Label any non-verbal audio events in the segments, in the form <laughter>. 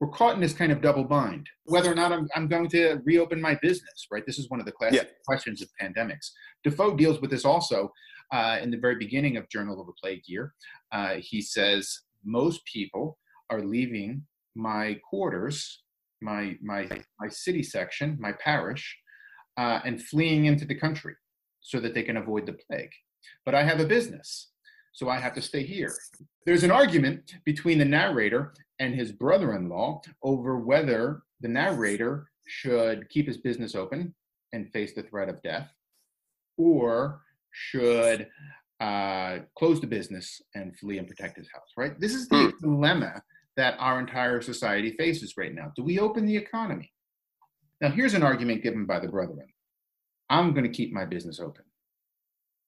we're caught in this kind of double bind. Whether or not I'm, I'm going to reopen my business right? This is one of the classic yeah. questions of pandemics. Defoe deals with this also uh, in the very beginning of journal of a plague year. Uh, he says most people are leaving my quarters my my my city section my parish uh, and fleeing into the country so that they can avoid the plague. But i have a business so I have to stay here. There's an argument between the narrator and his brother in law over whether the narrator should keep his business open and face the threat of death or should uh, close the business and flee and protect his house, right? This is the hmm. dilemma that our entire society faces right now. Do we open the economy? Now, here's an argument given by the brethren I'm going to keep my business open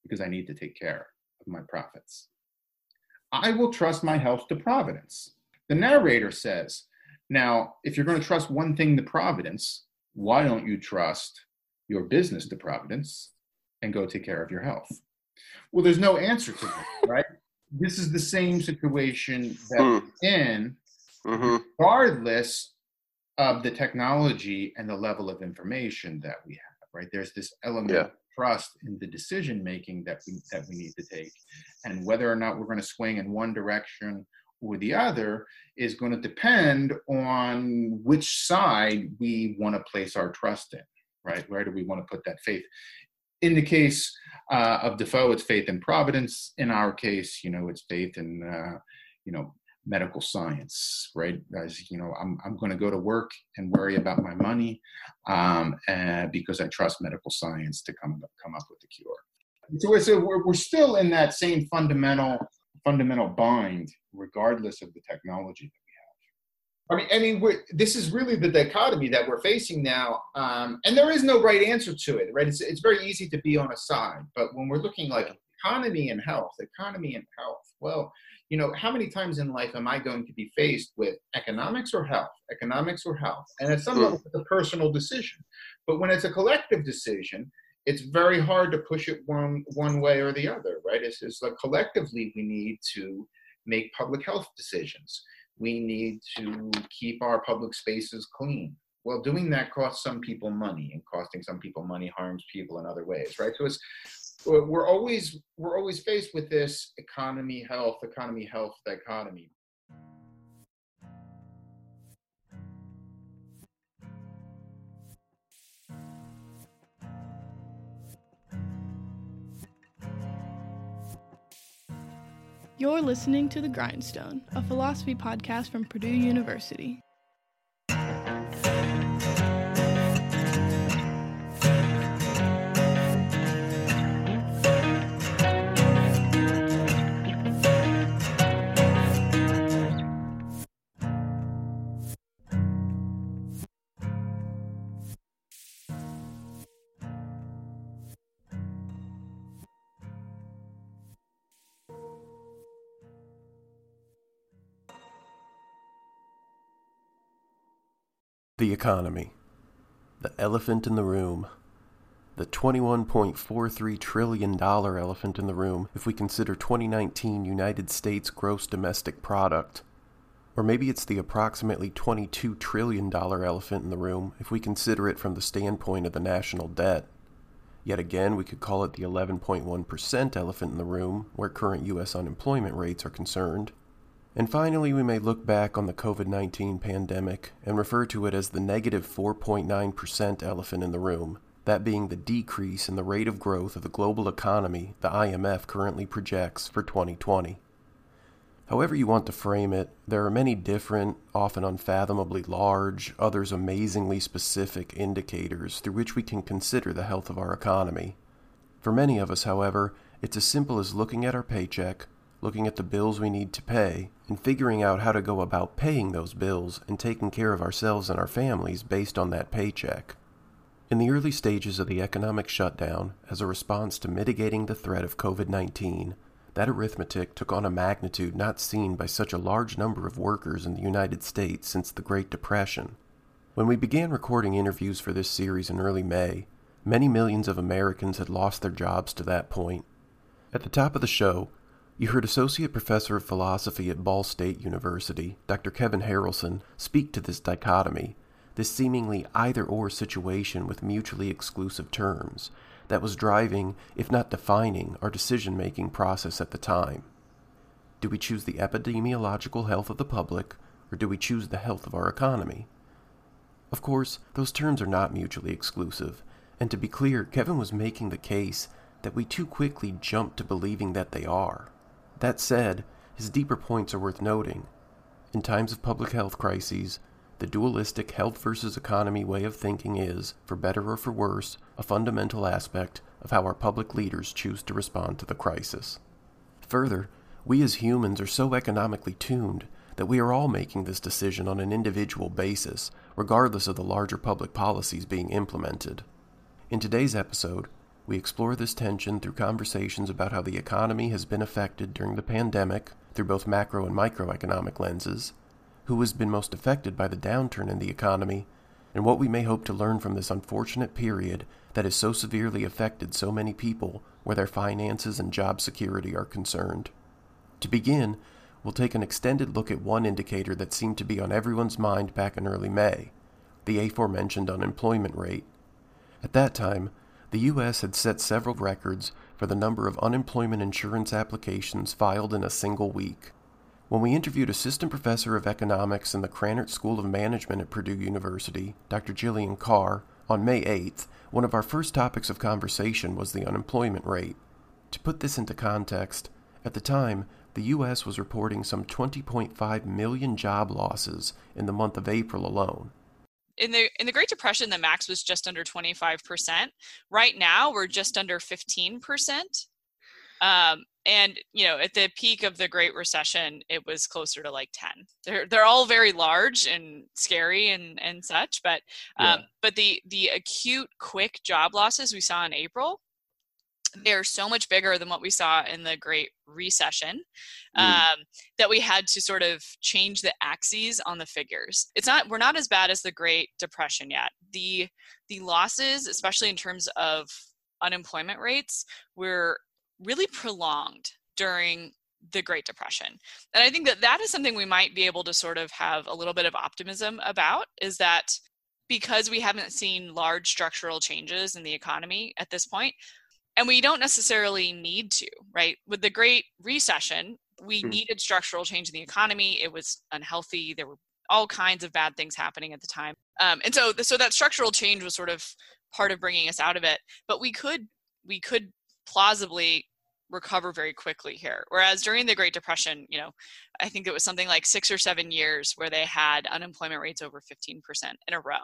because I need to take care of my profits. I will trust my health to providence. The narrator says, Now, if you're going to trust one thing to providence, why don't you trust your business to providence and go take care of your health? Well, there's no answer to that, right? This is the same situation that mm. we're in, mm-hmm. regardless of the technology and the level of information that we have, right? There's this element yeah trust in the decision making that we that we need to take. And whether or not we're going to swing in one direction or the other is going to depend on which side we want to place our trust in right? Where do we want to put that faith? In the case uh, of defoe it's faith in providence. In our case you know it's faith in uh, you know medical science, right? As you know, I'm I'm going to go to work and worry about my money, um, and because I trust medical science to come come up with the cure. So, so we're we're still in that same fundamental fundamental bind, regardless of the technology that we have. I mean, I mean, this is really the dichotomy that we're facing now, um, and there is no right answer to it, right? It's it's very easy to be on a side, but when we're looking like economy and health, economy and health, well, you know, how many times in life am I going to be faced with economics or health, economics or health? And at some hmm. level, it's a personal decision. But when it's a collective decision, it's very hard to push it one one way or the other, right? It's, it's like collectively we need to make public health decisions. We need to keep our public spaces clean. Well, doing that costs some people money, and costing some people money harms people in other ways, right? So it's we're always we're always faced with this economy health economy health dichotomy You're listening to The Grindstone, a philosophy podcast from Purdue University. The economy. The elephant in the room. The $21.43 trillion elephant in the room if we consider 2019 United States gross domestic product. Or maybe it's the approximately $22 trillion elephant in the room if we consider it from the standpoint of the national debt. Yet again, we could call it the 11.1% elephant in the room where current U.S. unemployment rates are concerned. And finally, we may look back on the COVID 19 pandemic and refer to it as the negative 4.9% elephant in the room, that being the decrease in the rate of growth of the global economy the IMF currently projects for 2020. However, you want to frame it, there are many different, often unfathomably large, others amazingly specific indicators through which we can consider the health of our economy. For many of us, however, it's as simple as looking at our paycheck, looking at the bills we need to pay, and figuring out how to go about paying those bills and taking care of ourselves and our families based on that paycheck. In the early stages of the economic shutdown, as a response to mitigating the threat of COVID 19, that arithmetic took on a magnitude not seen by such a large number of workers in the United States since the Great Depression. When we began recording interviews for this series in early May, many millions of Americans had lost their jobs to that point. At the top of the show, You heard Associate Professor of Philosophy at Ball State University, Dr. Kevin Harrelson, speak to this dichotomy, this seemingly either or situation with mutually exclusive terms, that was driving, if not defining, our decision making process at the time. Do we choose the epidemiological health of the public, or do we choose the health of our economy? Of course, those terms are not mutually exclusive, and to be clear, Kevin was making the case that we too quickly jump to believing that they are. That said, his deeper points are worth noting. In times of public health crises, the dualistic health versus economy way of thinking is, for better or for worse, a fundamental aspect of how our public leaders choose to respond to the crisis. Further, we as humans are so economically tuned that we are all making this decision on an individual basis, regardless of the larger public policies being implemented. In today's episode, we explore this tension through conversations about how the economy has been affected during the pandemic through both macro and microeconomic lenses, who has been most affected by the downturn in the economy, and what we may hope to learn from this unfortunate period that has so severely affected so many people where their finances and job security are concerned. To begin, we'll take an extended look at one indicator that seemed to be on everyone's mind back in early May the aforementioned unemployment rate. At that time, the U.S. had set several records for the number of unemployment insurance applications filed in a single week. When we interviewed Assistant Professor of Economics in the Krannert School of Management at Purdue University, Dr. Jillian Carr, on May 8th, one of our first topics of conversation was the unemployment rate. To put this into context, at the time, the U.S. was reporting some 20.5 million job losses in the month of April alone. In the in the Great Depression, the max was just under 25 percent. Right now, we're just under 15 percent. Um, and you know at the peak of the great recession it was closer to like 10 they're they're all very large and scary and and such but um yeah. but the the acute quick job losses we saw in april they're so much bigger than what we saw in the great recession mm. um, that we had to sort of change the axes on the figures it's not we're not as bad as the great depression yet the the losses especially in terms of unemployment rates were really prolonged during the Great Depression. And I think that that is something we might be able to sort of have a little bit of optimism about is that because we haven't seen large structural changes in the economy at this point, and we don't necessarily need to, right? With the Great Recession, we hmm. needed structural change in the economy. It was unhealthy. There were all kinds of bad things happening at the time. Um, and so, so that structural change was sort of part of bringing us out of it. But we could, we could plausibly recover very quickly here. Whereas during the Great Depression, you know, I think it was something like six or seven years where they had unemployment rates over 15% in a row.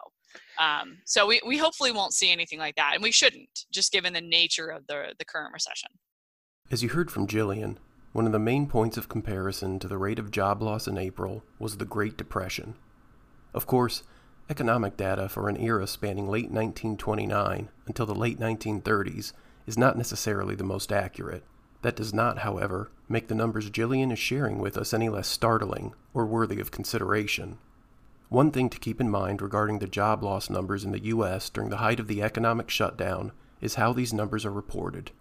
Um, so we, we hopefully won't see anything like that. And we shouldn't, just given the nature of the, the current recession. As you heard from Jillian, one of the main points of comparison to the rate of job loss in April was the Great Depression. Of course, economic data for an era spanning late 1929 until the late 1930s is not necessarily the most accurate. That does not, however, make the numbers Jillian is sharing with us any less startling or worthy of consideration. One thing to keep in mind regarding the job loss numbers in the U.S. during the height of the economic shutdown is how these numbers are reported.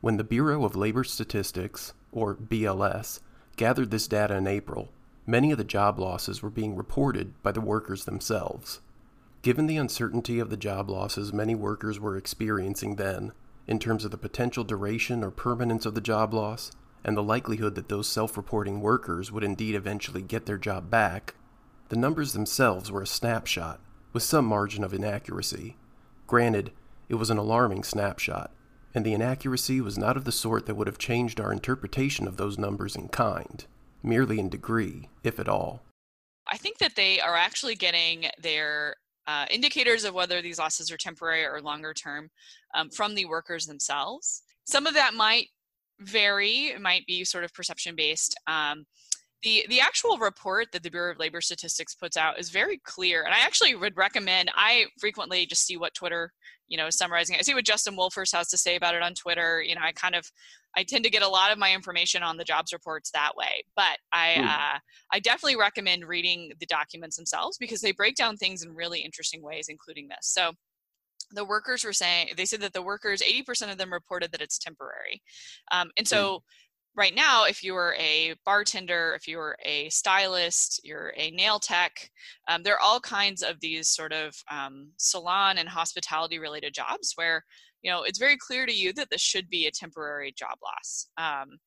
When the Bureau of Labor Statistics, or BLS, gathered this data in April, many of the job losses were being reported by the workers themselves. Given the uncertainty of the job losses many workers were experiencing then, in terms of the potential duration or permanence of the job loss, and the likelihood that those self reporting workers would indeed eventually get their job back, the numbers themselves were a snapshot, with some margin of inaccuracy. Granted, it was an alarming snapshot, and the inaccuracy was not of the sort that would have changed our interpretation of those numbers in kind, merely in degree, if at all. I think that they are actually getting their uh, indicators of whether these losses are temporary or longer term um, from the workers themselves. Some of that might vary, it might be sort of perception based. Um, the, the actual report that the Bureau of Labor Statistics puts out is very clear. And I actually would recommend, I frequently just see what Twitter, you know, summarizing. I see what Justin Wolfers has to say about it on Twitter. You know, I kind of I tend to get a lot of my information on the jobs reports that way. But I mm. uh, I definitely recommend reading the documents themselves because they break down things in really interesting ways, including this. So the workers were saying they said that the workers 80% of them reported that it's temporary um, and so mm. Right now, if you were a bartender, if you were a stylist, you're a nail tech, um, there are all kinds of these sort of um, salon and hospitality related jobs where you know it's very clear to you that this should be a temporary job loss. Um,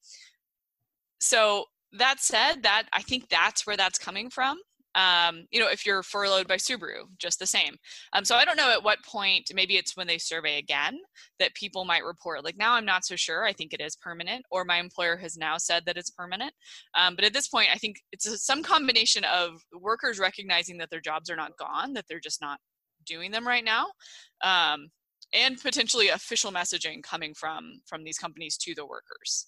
so that said, that I think that's where that's coming from um, you know, if you're furloughed by Subaru, just the same. Um, so I don't know at what point, maybe it's when they survey again, that people might report, like, now I'm not so sure. I think it is permanent, or my employer has now said that it's permanent. Um, but at this point, I think it's a, some combination of workers recognizing that their jobs are not gone, that they're just not doing them right now. Um, and potentially official messaging coming from from these companies to the workers.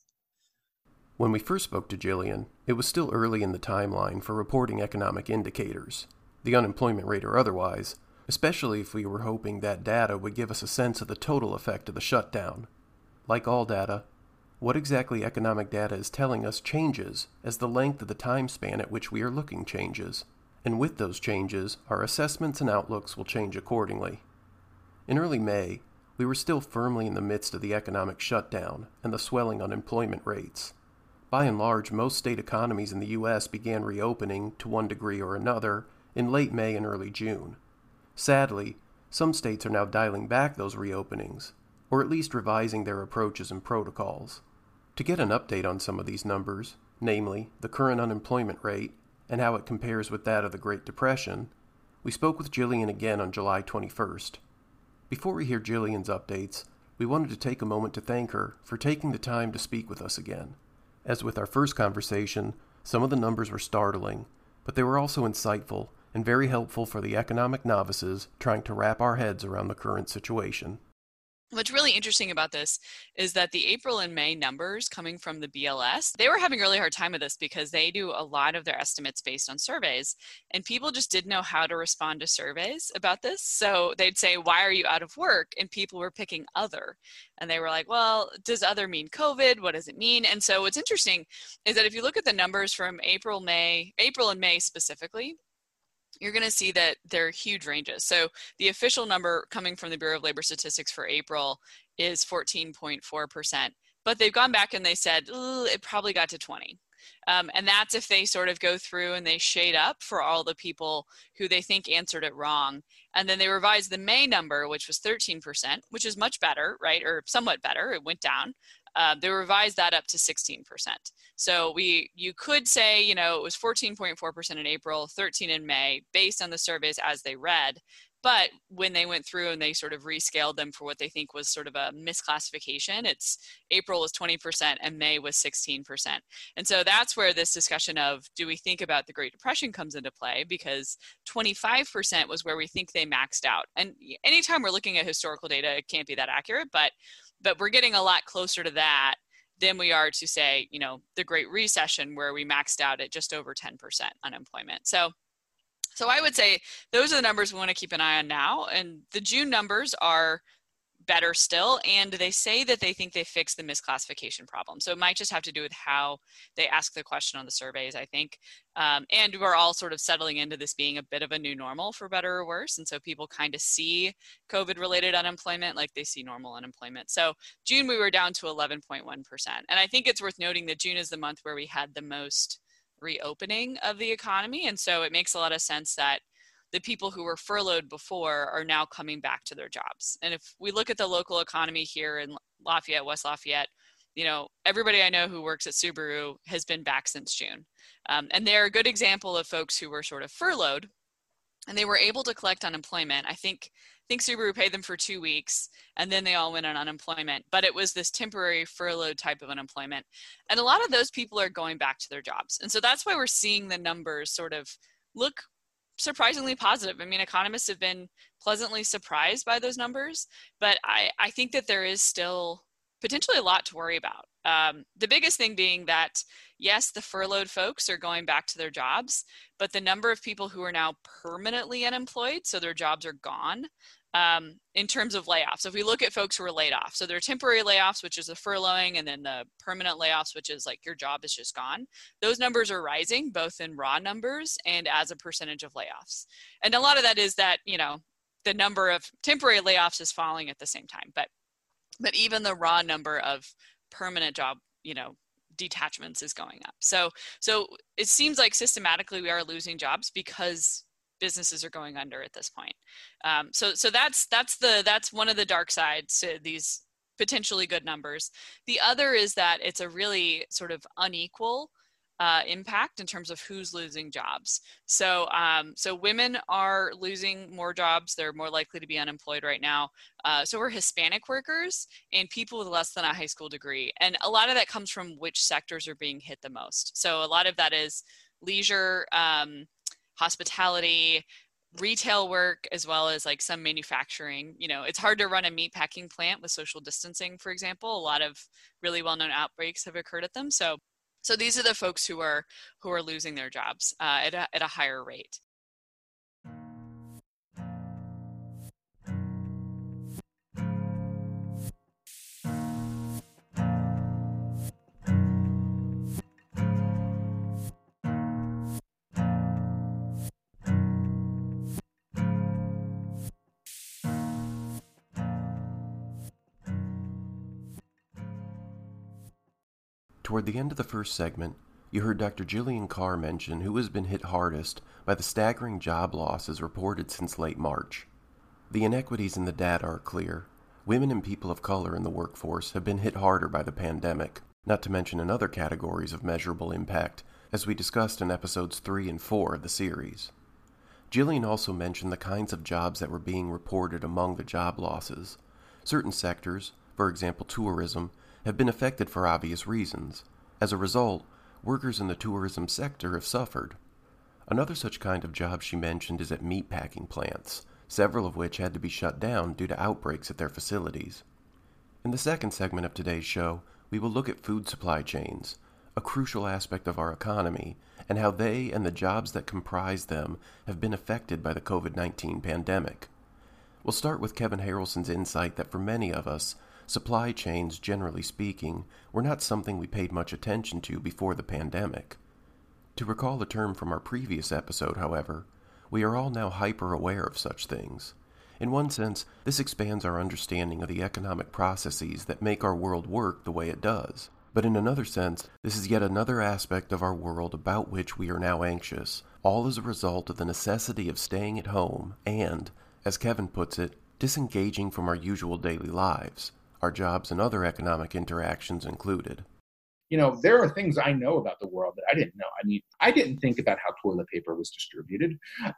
When we first spoke to Jillian, it was still early in the timeline for reporting economic indicators, the unemployment rate or otherwise, especially if we were hoping that data would give us a sense of the total effect of the shutdown. Like all data, what exactly economic data is telling us changes as the length of the time span at which we are looking changes. And with those changes, our assessments and outlooks will change accordingly. In early May, we were still firmly in the midst of the economic shutdown and the swelling unemployment rates. By and large, most state economies in the U.S. began reopening, to one degree or another, in late May and early June. Sadly, some states are now dialing back those reopenings, or at least revising their approaches and protocols. To get an update on some of these numbers, namely the current unemployment rate and how it compares with that of the Great Depression, we spoke with Jillian again on July 21st. Before we hear Jillian's updates, we wanted to take a moment to thank her for taking the time to speak with us again. As with our first conversation, some of the numbers were startling, but they were also insightful and very helpful for the economic novices trying to wrap our heads around the current situation. What's really interesting about this is that the April and May numbers coming from the BLS, they were having a really hard time with this because they do a lot of their estimates based on surveys. And people just didn't know how to respond to surveys about this. So they'd say, Why are you out of work? And people were picking other. And they were like, Well, does other mean COVID? What does it mean? And so what's interesting is that if you look at the numbers from April, May, April and May specifically, you're going to see that there are huge ranges. So the official number coming from the Bureau of Labor Statistics for April is 14.4%, but they've gone back and they said it probably got to 20. Um, and that's if they sort of go through and they shade up for all the people who they think answered it wrong. And then they revised the May number, which was 13%, which is much better, right? Or somewhat better. It went down. Uh, they revised that up to 16%. So we, you could say, you know, it was 14.4% in April, 13 in May, based on the surveys as they read. But when they went through and they sort of rescaled them for what they think was sort of a misclassification, it's April was 20% and May was 16%. And so that's where this discussion of do we think about the Great Depression comes into play because 25% was where we think they maxed out. And anytime we're looking at historical data, it can't be that accurate, but but we're getting a lot closer to that than we are to say, you know, the Great Recession where we maxed out at just over 10% unemployment. So so I would say those are the numbers we want to keep an eye on now. And the June numbers are better still. And they say that they think they fixed the misclassification problem. So it might just have to do with how they ask the question on the surveys, I think. Um, and we're all sort of settling into this being a bit of a new normal for better or worse. And so people kind of see COVID related unemployment like they see normal unemployment. So June, we were down to 11.1%. And I think it's worth noting that June is the month where we had the most reopening of the economy. And so it makes a lot of sense that the people who were furloughed before are now coming back to their jobs. And if we look at the local economy here in Lafayette, West Lafayette, you know, everybody I know who works at Subaru has been back since June. Um, and they're a good example of folks who were sort of furloughed and they were able to collect unemployment. I think I think Subaru paid them for two weeks and then they all went on unemployment. But it was this temporary furlough type of unemployment. And a lot of those people are going back to their jobs. And so that's why we're seeing the numbers sort of look surprisingly positive. I mean, economists have been pleasantly surprised by those numbers, but I, I think that there is still potentially a lot to worry about. Um, the biggest thing being that, yes, the furloughed folks are going back to their jobs, but the number of people who are now permanently unemployed, so their jobs are gone, um, in terms of layoffs. So if we look at folks who are laid off, so there are temporary layoffs, which is the furloughing, and then the permanent layoffs, which is like your job is just gone. Those numbers are rising both in raw numbers and as a percentage of layoffs. And a lot of that is that, you know, the number of temporary layoffs is falling at the same time. But but even the raw number of permanent job, you know, detachments is going up. So so it seems like systematically we are losing jobs because businesses are going under at this point. Um, so so that's that's the that's one of the dark sides to these potentially good numbers. The other is that it's a really sort of unequal uh, impact in terms of who's losing jobs. So, um, so women are losing more jobs. They're more likely to be unemployed right now. Uh, so, we're Hispanic workers and people with less than a high school degree. And a lot of that comes from which sectors are being hit the most. So, a lot of that is leisure, um, hospitality, retail work as well as like some manufacturing. You know it's hard to run a meat packing plant with social distancing for example. A lot of really well-known outbreaks have occurred at them. So so these are the folks who are who are losing their jobs uh, at, a, at a higher rate. Toward the end of the first segment, you heard Dr. Jillian Carr mention who has been hit hardest by the staggering job losses reported since late March. The inequities in the data are clear. Women and people of color in the workforce have been hit harder by the pandemic, not to mention in other categories of measurable impact, as we discussed in episodes 3 and 4 of the series. Jillian also mentioned the kinds of jobs that were being reported among the job losses. Certain sectors, for example tourism, have been affected for obvious reasons. As a result, workers in the tourism sector have suffered. Another such kind of job she mentioned is at meatpacking plants, several of which had to be shut down due to outbreaks at their facilities. In the second segment of today's show, we will look at food supply chains, a crucial aspect of our economy, and how they and the jobs that comprise them have been affected by the COVID 19 pandemic. We'll start with Kevin Harrelson's insight that for many of us, Supply chains, generally speaking, were not something we paid much attention to before the pandemic. To recall a term from our previous episode, however, we are all now hyper aware of such things. In one sense, this expands our understanding of the economic processes that make our world work the way it does. But in another sense, this is yet another aspect of our world about which we are now anxious, all as a result of the necessity of staying at home and, as Kevin puts it, disengaging from our usual daily lives our jobs and other economic interactions included. You know, there are things I know about the world that I didn't know. I mean, I didn't think about how toilet paper was distributed,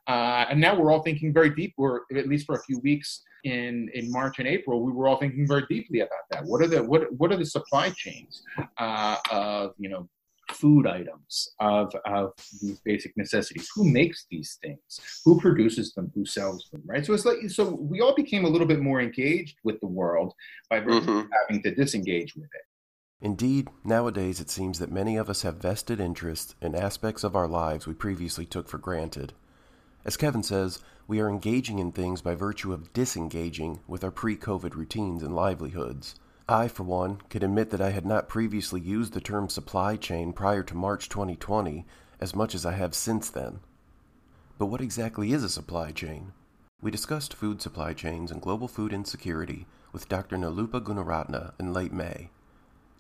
uh, and now we're all thinking very deep. We're at least for a few weeks in in March and April, we were all thinking very deeply about that. What are the what what are the supply chains uh, of you know food items, of, of these basic necessities. Who makes these things? Who produces them? Who sells them? Right. So it's like so we all became a little bit more engaged with the world by mm-hmm. having to disengage with it. Indeed, nowadays it seems that many of us have vested interests in aspects of our lives we previously took for granted. As Kevin says, we are engaging in things by virtue of disengaging with our pre COVID routines and livelihoods. I, for one, can admit that I had not previously used the term supply chain prior to March 2020 as much as I have since then. But what exactly is a supply chain? We discussed food supply chains and global food insecurity with Dr. Nilupa Gunaratna in late May.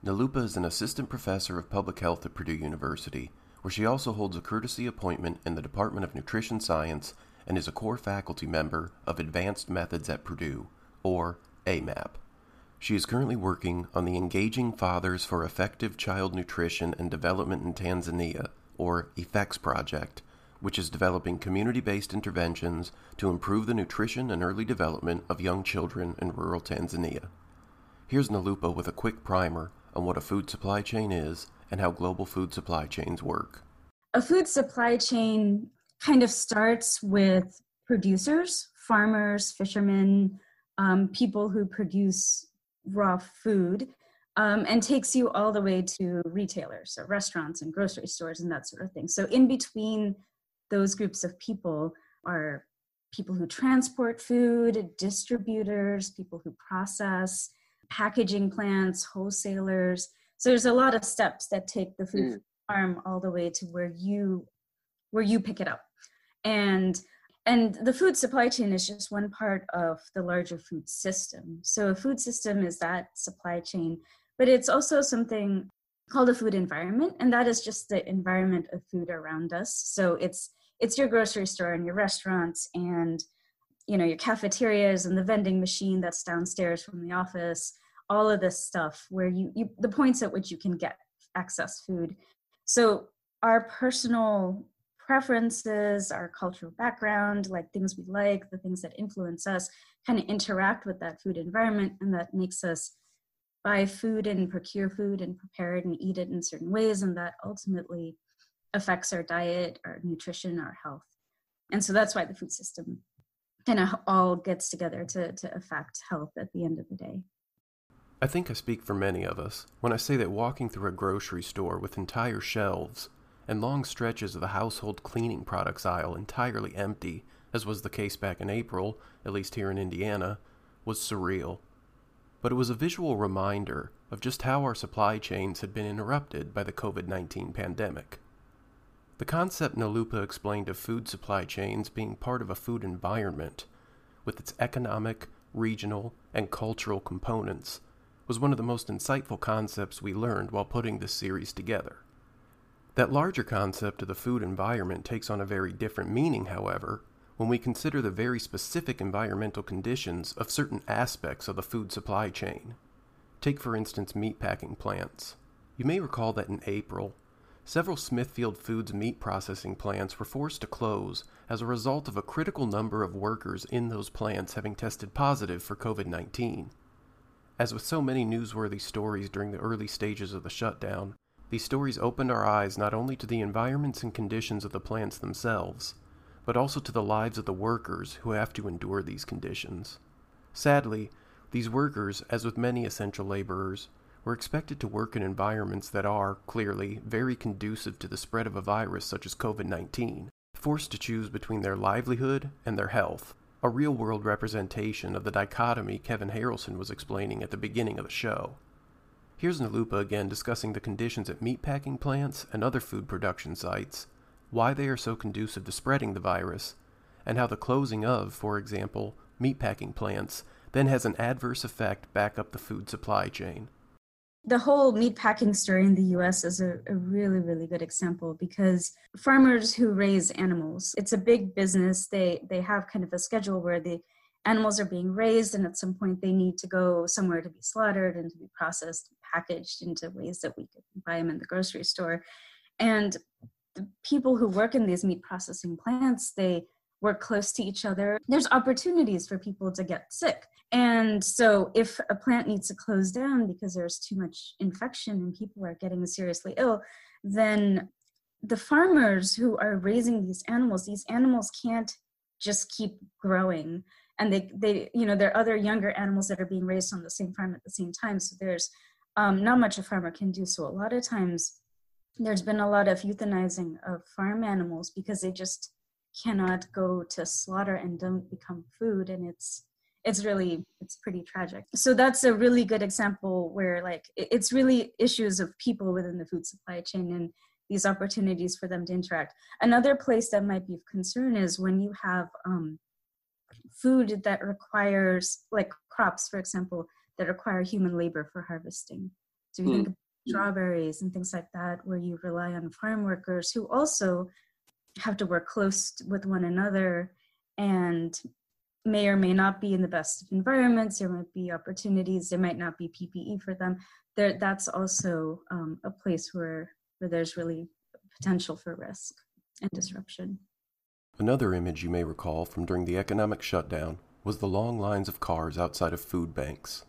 Nilupa is an assistant professor of public health at Purdue University, where she also holds a courtesy appointment in the Department of Nutrition Science and is a core faculty member of Advanced Methods at Purdue, or AMAP. She is currently working on the Engaging Fathers for Effective Child Nutrition and Development in Tanzania, or EFFECTS project, which is developing community based interventions to improve the nutrition and early development of young children in rural Tanzania. Here's Nilupa with a quick primer on what a food supply chain is and how global food supply chains work. A food supply chain kind of starts with producers, farmers, fishermen, um, people who produce raw food um, and takes you all the way to retailers, so restaurants and grocery stores and that sort of thing. So, in between those groups of people are people who transport food, distributors, people who process, packaging plants, wholesalers. So there's a lot of steps that take the food mm. farm all the way to where you where you pick it up. And and the food supply chain is just one part of the larger food system. So a food system is that supply chain, but it's also something called a food environment, and that is just the environment of food around us. So it's it's your grocery store and your restaurants and you know your cafeterias and the vending machine that's downstairs from the office all of this stuff where you, you the points at which you can get access food so our personal preferences our cultural background like things we like the things that influence us kind of interact with that food environment and that makes us buy food and procure food and prepare it and eat it in certain ways and that ultimately affects our diet our nutrition our health. And so that's why the food system kind of all gets together to, to affect health at the end of the day. I think I speak for many of us. When I say that walking through a grocery store with entire shelves and long stretches of the household cleaning products aisle entirely empty, as was the case back in April, at least here in Indiana, was surreal. But it was a visual reminder of just how our supply chains had been interrupted by the COVID 19 pandemic. The concept Nilupa explained of food supply chains being part of a food environment, with its economic, regional, and cultural components, was one of the most insightful concepts we learned while putting this series together. That larger concept of the food environment takes on a very different meaning, however, when we consider the very specific environmental conditions of certain aspects of the food supply chain. Take, for instance, meatpacking plants. You may recall that in April, several Smithfield Foods meat processing plants were forced to close as a result of a critical number of workers in those plants having tested positive for COVID 19. As with so many newsworthy stories during the early stages of the shutdown, these stories opened our eyes not only to the environments and conditions of the plants themselves, but also to the lives of the workers who have to endure these conditions. Sadly, these workers, as with many essential laborers, were expected to work in environments that are, clearly, very conducive to the spread of a virus such as COVID 19, forced to choose between their livelihood and their health, a real world representation of the dichotomy Kevin Harrelson was explaining at the beginning of the show. Here's Nilupa again discussing the conditions at meatpacking plants and other food production sites, why they are so conducive to spreading the virus, and how the closing of, for example, meatpacking plants then has an adverse effect back up the food supply chain the whole meat packing story in the US is a, a, really, really good example because farmers who raise animals, it's a big business. They they have kind of a schedule where the animals are being raised and at some point they need to go somewhere to be slaughtered and to be processed and packaged into ways that we can buy them in the grocery store. And the people who work in these meat processing plants, they work close to each other. There's opportunities for people to get sick and so, if a plant needs to close down because there's too much infection and people are getting seriously ill, then the farmers who are raising these animals, these animals can't just keep growing. And they, they, you know, there are other younger animals that are being raised on the same farm at the same time. So there's um, not much a farmer can do. So a lot of times, there's been a lot of euthanizing of farm animals because they just cannot go to slaughter and don't become food, and it's it's really it's pretty tragic so that's a really good example where like it's really issues of people within the food supply chain and these opportunities for them to interact another place that might be of concern is when you have um, food that requires like crops for example that require human labor for harvesting so you mm. think of strawberries and things like that where you rely on farm workers who also have to work close with one another and may or may not be in the best environments. There might be opportunities. There might not be PPE for them. There, that's also um, a place where where there's really potential for risk and disruption. Another image you may recall from during the economic shutdown was the long lines of cars outside of food banks.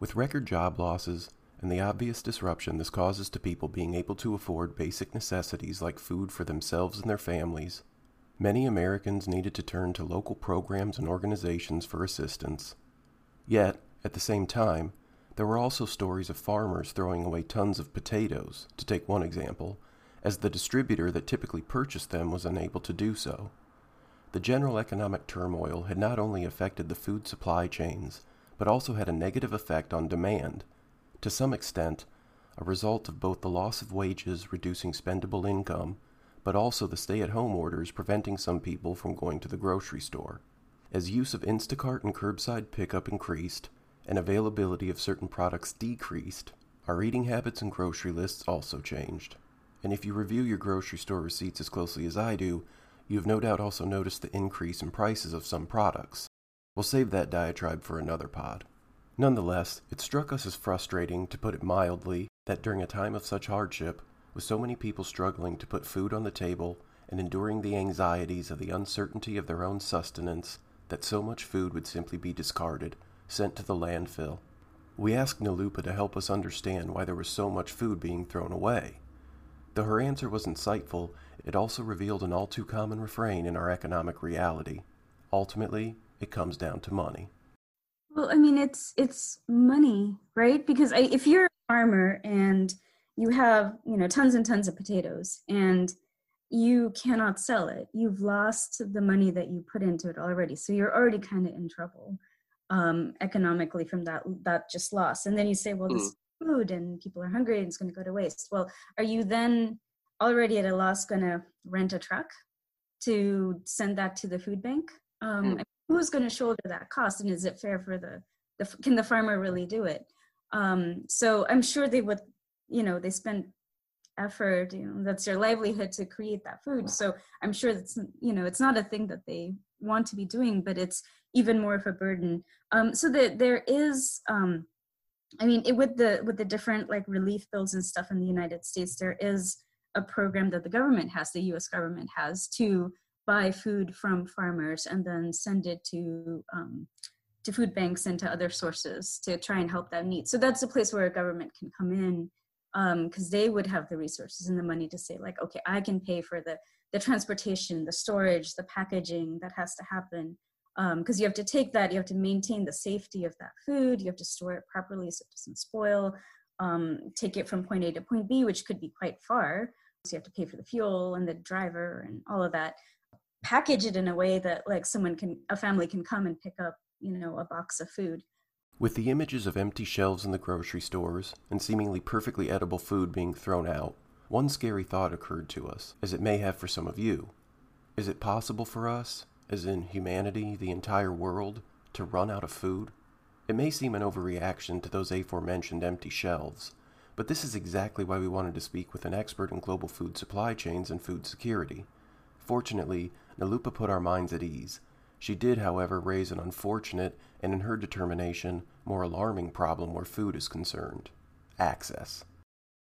With record job losses and the obvious disruption this causes to people being able to afford basic necessities like food for themselves and their families, Many Americans needed to turn to local programs and organizations for assistance. Yet, at the same time, there were also stories of farmers throwing away tons of potatoes, to take one example, as the distributor that typically purchased them was unable to do so. The general economic turmoil had not only affected the food supply chains, but also had a negative effect on demand, to some extent, a result of both the loss of wages reducing spendable income but also the stay at home orders preventing some people from going to the grocery store. As use of Instacart and curbside pickup increased, and availability of certain products decreased, Our eating habits and grocery lists also changed. And if you review your grocery store receipts as closely as I do, you have no doubt also noticed the increase in prices of some products. We'll save that diatribe for another pod. Nonetheless, it struck us as frustrating, to put it mildly, that during a time of such hardship, with so many people struggling to put food on the table and enduring the anxieties of the uncertainty of their own sustenance, that so much food would simply be discarded, sent to the landfill. We asked Nilupa to help us understand why there was so much food being thrown away. Though her answer was insightful, it also revealed an all too common refrain in our economic reality. Ultimately, it comes down to money. Well, I mean, it's it's money, right? Because I, if you're a farmer and you have you know tons and tons of potatoes and you cannot sell it, you've lost the money that you put into it already. So you're already kind of in trouble um, economically from that that just loss. And then you say, well, this mm. Food and people are hungry and it's going to go to waste. Well, are you then already at a loss going to rent a truck to send that to the food bank? Um, mm. Who's going to shoulder that cost, and is it fair for the, the can the farmer really do it? Um, so I'm sure they would, you know, they spend effort you know that's their livelihood to create that food so i'm sure that's you know it's not a thing that they want to be doing but it's even more of a burden um so that there is um i mean it, with the with the different like relief bills and stuff in the united states there is a program that the government has the us government has to buy food from farmers and then send it to um, to food banks and to other sources to try and help that need so that's a place where a government can come in because um, they would have the resources and the money to say like okay i can pay for the the transportation the storage the packaging that has to happen because um, you have to take that you have to maintain the safety of that food you have to store it properly so it doesn't spoil. Um, take it from point a to point b which could be quite far so you have to pay for the fuel and the driver and all of that. Package it in a way that like someone can a family can come and pick up you know a box of food. With the images of empty shelves in the grocery stores and seemingly perfectly edible food being thrown out, one scary thought occurred to us, as it may have for some of you. Is it possible for us, as in humanity, the entire world, to run out of food? It may seem an overreaction to those aforementioned empty shelves, but this is exactly why we wanted to speak with an expert in global food supply chains and food security. Fortunately, Nilupa put our minds at ease she did, however, raise an unfortunate and, in her determination, more alarming problem where food is concerned access.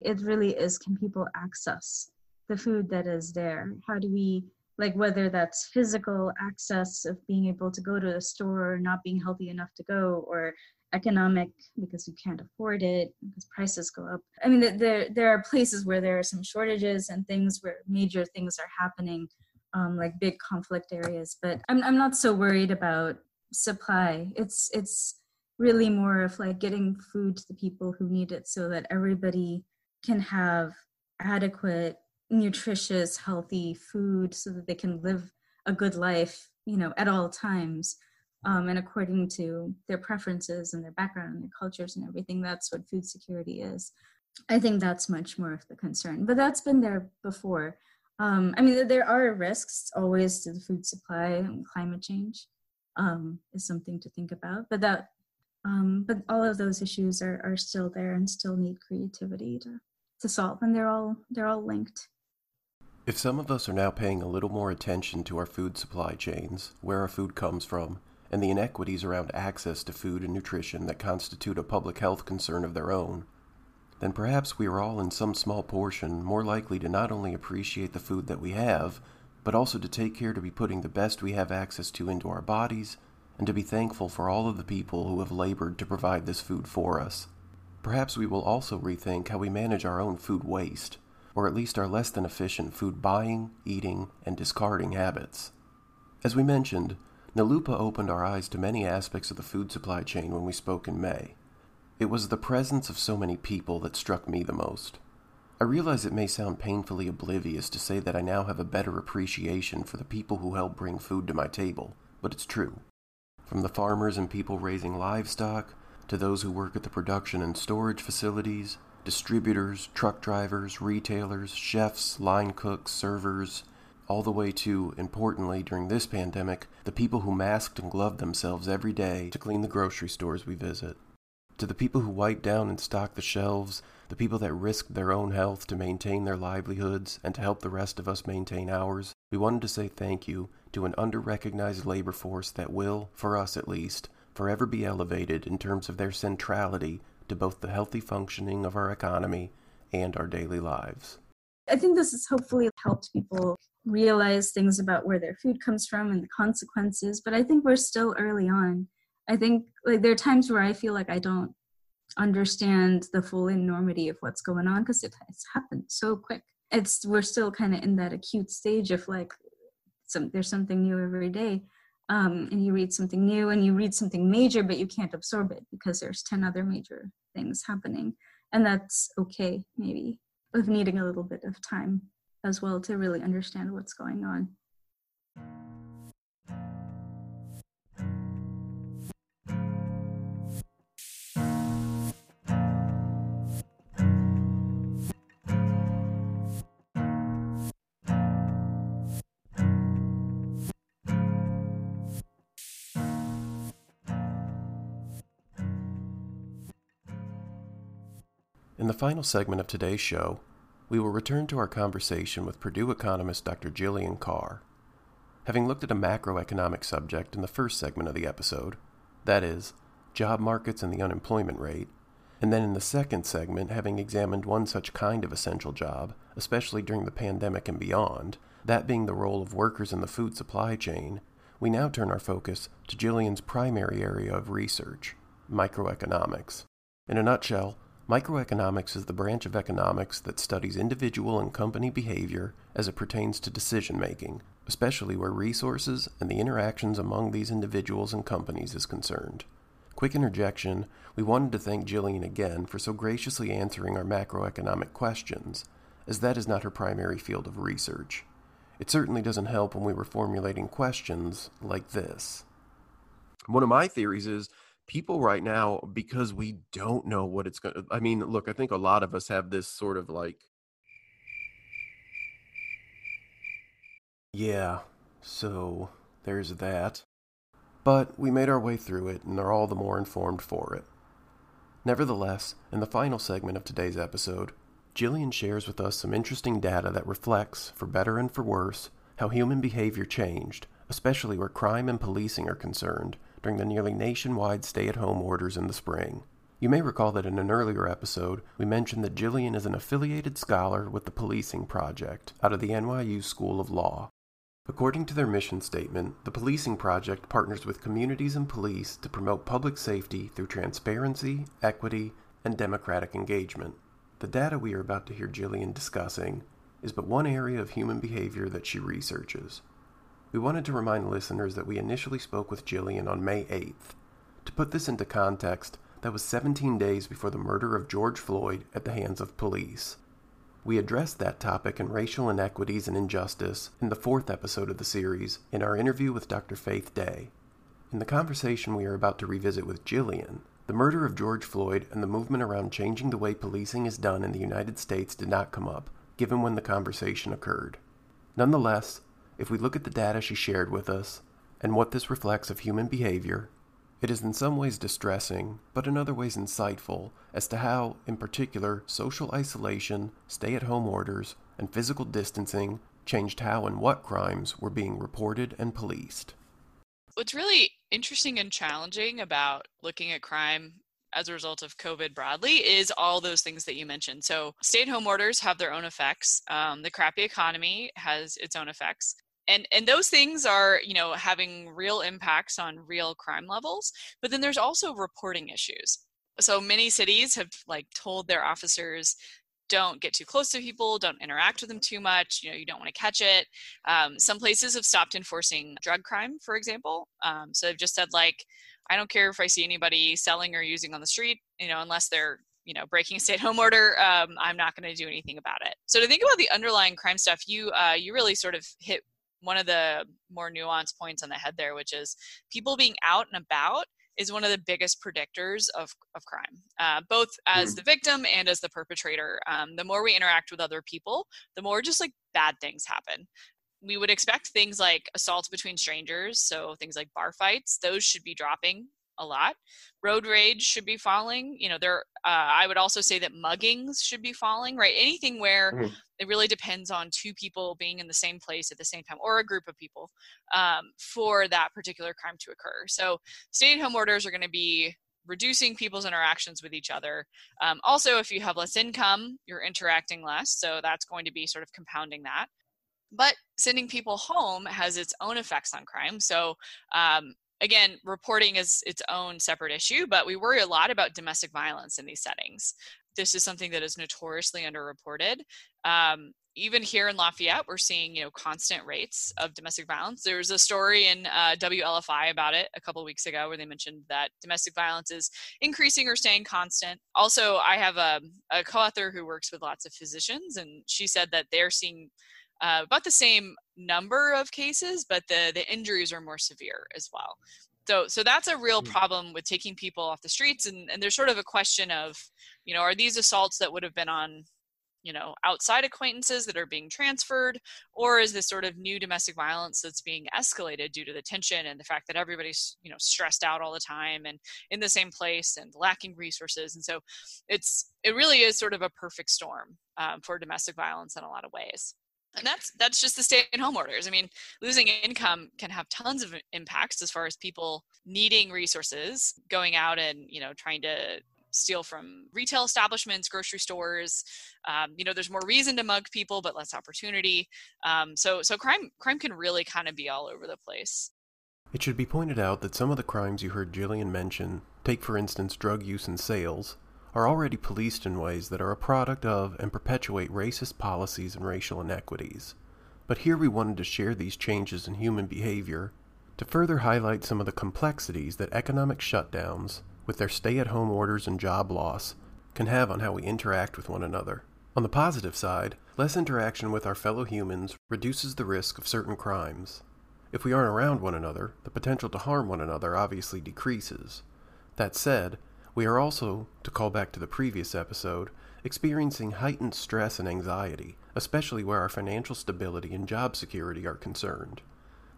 It really is can people access the food that is there? How do we, like, whether that's physical access of being able to go to a store, not being healthy enough to go, or economic because you can't afford it because prices go up. I mean, there there are places where there are some shortages and things where major things are happening um, like big conflict areas. But I'm I'm not so worried about supply. It's it's really more of like getting food to the people who need it so that everybody can have adequate nutritious healthy food so that they can live a good life you know at all times um, and according to their preferences and their background and their cultures and everything that's what food security is i think that's much more of the concern but that's been there before um, I mean, there are risks always to the food supply and climate change um, is something to think about. But that, um, but all of those issues are, are still there and still need creativity to, to solve, and they're all they're all linked. If some of us are now paying a little more attention to our food supply chains, where our food comes from, and the inequities around access to food and nutrition that constitute a public health concern of their own, then perhaps we are all in some small portion more likely to not only appreciate the food that we have, but also to take care to be putting the best we have access to into our bodies, and to be thankful for all of the people who have labored to provide this food for us. Perhaps we will also rethink how we manage our own food waste, or at least our less than efficient food buying, eating, and discarding habits. As we mentioned, Nilupa opened our eyes to many aspects of the food supply chain when we spoke in May. It was the presence of so many people that struck me the most. I realize it may sound painfully oblivious to say that I now have a better appreciation for the people who help bring food to my table, but it's true. From the farmers and people raising livestock, to those who work at the production and storage facilities, distributors, truck drivers, retailers, chefs, line cooks, servers, all the way to, importantly during this pandemic, the people who masked and gloved themselves every day to clean the grocery stores we visit. To the people who wipe down and stock the shelves, the people that risk their own health to maintain their livelihoods and to help the rest of us maintain ours, we wanted to say thank you to an under-recognized labor force that will, for us at least, forever be elevated in terms of their centrality to both the healthy functioning of our economy and our daily lives. I think this has hopefully helped people realize things about where their food comes from and the consequences, but I think we're still early on. I think like there are times where I feel like I don't understand the full enormity of what's going on because it, has happened so quick. It's we're still kind of in that acute stage of like some there's something new every day. Um, and you read something new and you read something major, but you can't absorb it because there's 10 other major things happening. And that's okay, maybe, of needing a little bit of time as well to really understand what's going on. In the final segment of today's show, we will return to our conversation with Purdue economist Dr. Jillian Carr. Having looked at a macroeconomic subject in the first segment of the episode, that is, job markets and the unemployment rate, and then in the second segment, having examined one such kind of essential job, especially during the pandemic and beyond, that being the role of workers in the food supply chain, we now turn our focus to Jillian's primary area of research, microeconomics. In a nutshell, Microeconomics is the branch of economics that studies individual and company behavior as it pertains to decision making, especially where resources and the interactions among these individuals and companies is concerned. Quick interjection we wanted to thank Jillian again for so graciously answering our macroeconomic questions, as that is not her primary field of research. It certainly doesn't help when we were formulating questions like this. One of my theories is people right now because we don't know what it's going to i mean look i think a lot of us have this sort of like yeah so there's that but we made our way through it and are all the more informed for it. Nevertheless in the final segment of today's episode jillian shares with us some interesting data that reflects, for better and for worse, how human behavior changed, especially where crime and policing are concerned, during the nearly nationwide stay at home orders in the spring. You may recall that in an earlier episode, we mentioned that Jillian is an affiliated scholar with the Policing Project out of the NYU School of Law. According to their mission statement, the Policing Project partners with communities and police to promote public safety through transparency, equity, and democratic engagement. The data we are about to hear Jillian discussing is but one area of human behavior that she researches. We wanted to remind listeners that we initially spoke with Jillian on May 8th. To put this into context, that was 17 days before the murder of George Floyd at the hands of police. We addressed that topic in racial inequities and injustice in the fourth episode of the series in our interview with Dr. Faith Day. In the conversation we are about to revisit with Jillian, the murder of George Floyd and the movement around changing the way policing is done in the United States did not come up, given when the conversation occurred. Nonetheless, if we look at the data she shared with us and what this reflects of human behavior, it is in some ways distressing, but in other ways insightful, as to how, in particular, social isolation, stay at home orders, and physical distancing changed how and what crimes were being reported and policed. What's really interesting and challenging about looking at crime as a result of COVID broadly is all those things that you mentioned. So, stay at home orders have their own effects. Um, the crappy economy has its own effects and and those things are you know having real impacts on real crime levels but then there's also reporting issues. So many cities have like told their officers don't get too close to people don't interact with them too much you know you don't want to catch it. Um, some places have stopped enforcing drug crime for example um, so they've just said like i don't care if i see anybody selling or using on the street you know unless they're you know breaking a stay-at-home <laughs> order um, i'm not going to do anything about it. So to think about the underlying crime stuff you uh, you really sort of hit one of the more nuanced points on the head there, which is people being out and about is one of the biggest predictors of, of crime, uh, both as mm. the victim and as the perpetrator. Um, the more we interact with other people, the more just like bad things happen. We would expect things like assaults between strangers, so things like bar fights, those should be dropping a lot. Road rage should be falling. You know, there. Uh, I would also say that muggings should be falling. Right, anything where mm-hmm. it really depends on two people being in the same place at the same time, or a group of people, um, for that particular crime to occur. So, stay-at-home orders are going to be reducing people's interactions with each other. Um, also, if you have less income, you're interacting less, so that's going to be sort of compounding that. But sending people home has its own effects on crime. So um, again, reporting is its own separate issue, but we worry a lot about domestic violence in these settings. This is something that is notoriously underreported. Um, even here in Lafayette, we're seeing you know constant rates of domestic violence. There was a story in uh, WLFI about it a couple weeks ago where they mentioned that domestic violence is increasing or staying constant. Also, I have a, a co-author who works with lots of physicians, and she said that they're seeing uh, about the same number of cases, but the the injuries are more severe as well. So so that's a real mm. problem with taking people off the streets, and and there's sort of a question of, you know, are these assaults that would have been on you know outside acquaintances that are being transferred or is this sort of new domestic violence that's being escalated due to the tension and the fact that everybody's you know stressed out all the time and in the same place and lacking resources and so it's it really is sort of a perfect storm um, for domestic violence in a lot of ways and that's that's just the stay-at-home orders. I mean, losing income can have tons of impacts as far as people needing resources, going out and you know trying to steal from retail establishments, grocery stores. Um, you know, there's more reason to mug people, but less opportunity. Um, so so crime crime can really kind of be all over the place. It should be pointed out that some of the crimes you heard Jillian mention, take for instance drug use and sales, are already policed in ways that are a product of and perpetuate racist policies and racial inequities. But here we wanted to share these changes in human behavior to further highlight some of the complexities that economic shutdowns, with their stay at home orders and job loss, can have on how we interact with one another. On the positive side, less interaction with our fellow humans reduces the risk of certain crimes. If we aren't around one another, the potential to harm one another obviously decreases. That said, we are also, to call back to the previous episode, experiencing heightened stress and anxiety, especially where our financial stability and job security are concerned.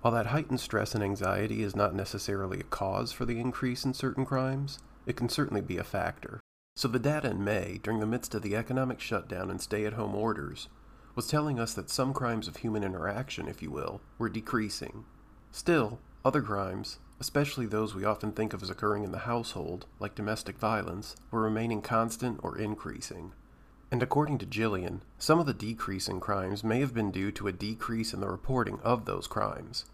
While that heightened stress and anxiety is not necessarily a cause for the increase in certain crimes, it can certainly be a factor. So the data in May, during the midst of the economic shutdown and stay at home orders, was telling us that some crimes of human interaction, if you will, were decreasing. Still, other crimes, especially those we often think of as occurring in the household, like domestic violence, were remaining constant or increasing. And according to Jillian, some of the decrease in crimes may have been due to a decrease in the reporting of those crimes.